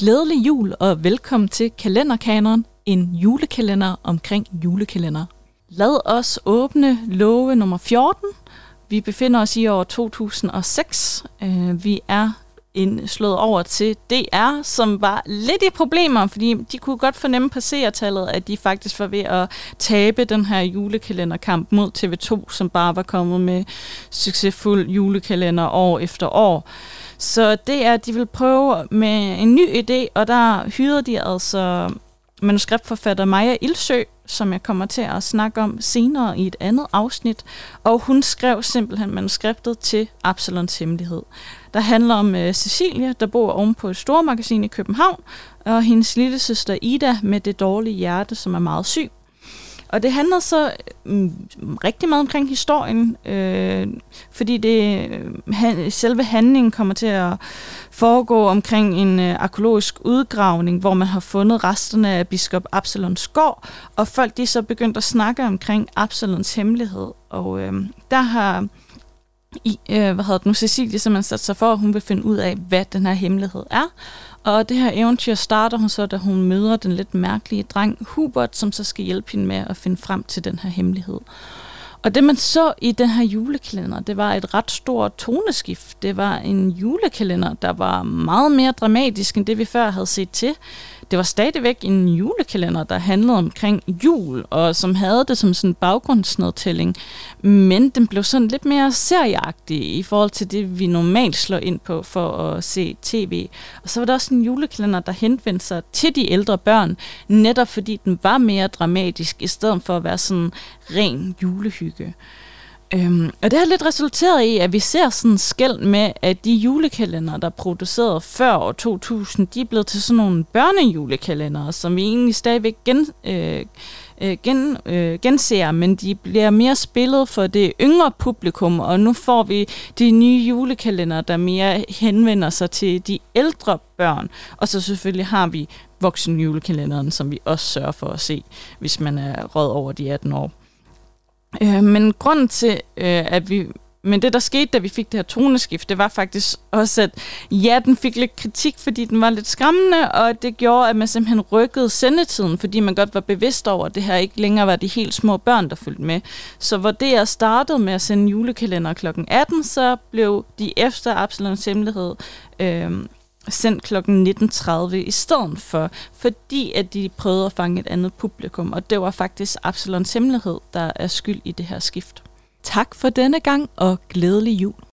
Glædelig jul og velkommen til Kalenderkaneren, en julekalender omkring julekalender. Lad os åbne love nummer 14. Vi befinder os i år 2006. Øh, vi er ind, slået over til DR, som var lidt i problemer, fordi de kunne godt fornemme på seertallet, at de faktisk var ved at tabe den her julekalenderkamp mod TV2, som bare var kommet med succesfuld julekalender år efter år. Så det er, at de vil prøve med en ny idé, og der hyrede de altså manuskriptforfatter Maja Ildsø, som jeg kommer til at snakke om senere i et andet afsnit. Og hun skrev simpelthen manuskriptet til Absalons Hemmelighed. Der handler om øh, uh, Cecilia, der bor oven på et stormagasin i København, og hendes lille søster Ida med det dårlige hjerte, som er meget syg. Og det handler så mm, rigtig meget omkring historien, øh, fordi det øh, han, selve handlingen kommer til at foregå omkring en øh, arkeologisk udgravning, hvor man har fundet resterne af biskop Absalons gård, og folk de er så begyndt at snakke omkring Absalons hemmelighed. Og øh, der har i, øh, hvad hedder det nu, Cecilie simpelthen sat sig for, at hun vil finde ud af, hvad den her hemmelighed er. Og det her eventyr starter hun så, da hun møder den lidt mærkelige dreng Hubert, som så skal hjælpe hende med at finde frem til den her hemmelighed. Og det man så i den her julekalender, det var et ret stort toneskift. Det var en julekalender, der var meget mere dramatisk end det, vi før havde set til det var stadigvæk en julekalender, der handlede omkring jul, og som havde det som sådan en baggrundsnedtælling. Men den blev sådan lidt mere serieagtig i forhold til det, vi normalt slår ind på for at se tv. Og så var der også en julekalender, der henvendte sig til de ældre børn, netop fordi den var mere dramatisk, i stedet for at være sådan ren julehygge. Øhm, og det har lidt resulteret i, at vi ser sådan en skæld med, at de julekalender, der er produceret før år 2000, de er blevet til sådan nogle børnejulekalendere, som vi egentlig stadigvæk gen, øh, øh, gen, øh, genser, men de bliver mere spillet for det yngre publikum, og nu får vi de nye julekalender, der mere henvender sig til de ældre børn. Og så selvfølgelig har vi voksenjulekalenderen, som vi også sørger for at se, hvis man er råd over de 18 år. Øh, men grunden til, øh, at vi... Men det, der skete, da vi fik det her toneskift, det var faktisk også, at ja, den fik lidt kritik, fordi den var lidt skræmmende, og det gjorde, at man simpelthen rykkede sendetiden, fordi man godt var bevidst over, at det her ikke længere var de helt små børn, der fulgte med. Så hvor det jeg startede med at sende julekalender kl. 18, så blev de efter Absalons hemmelighed øh, sendt kl. 19.30 i stedet for, fordi at de prøvede at fange et andet publikum, og det var faktisk Absalons hemmelighed, der er skyld i det her skift. Tak for denne gang, og glædelig jul.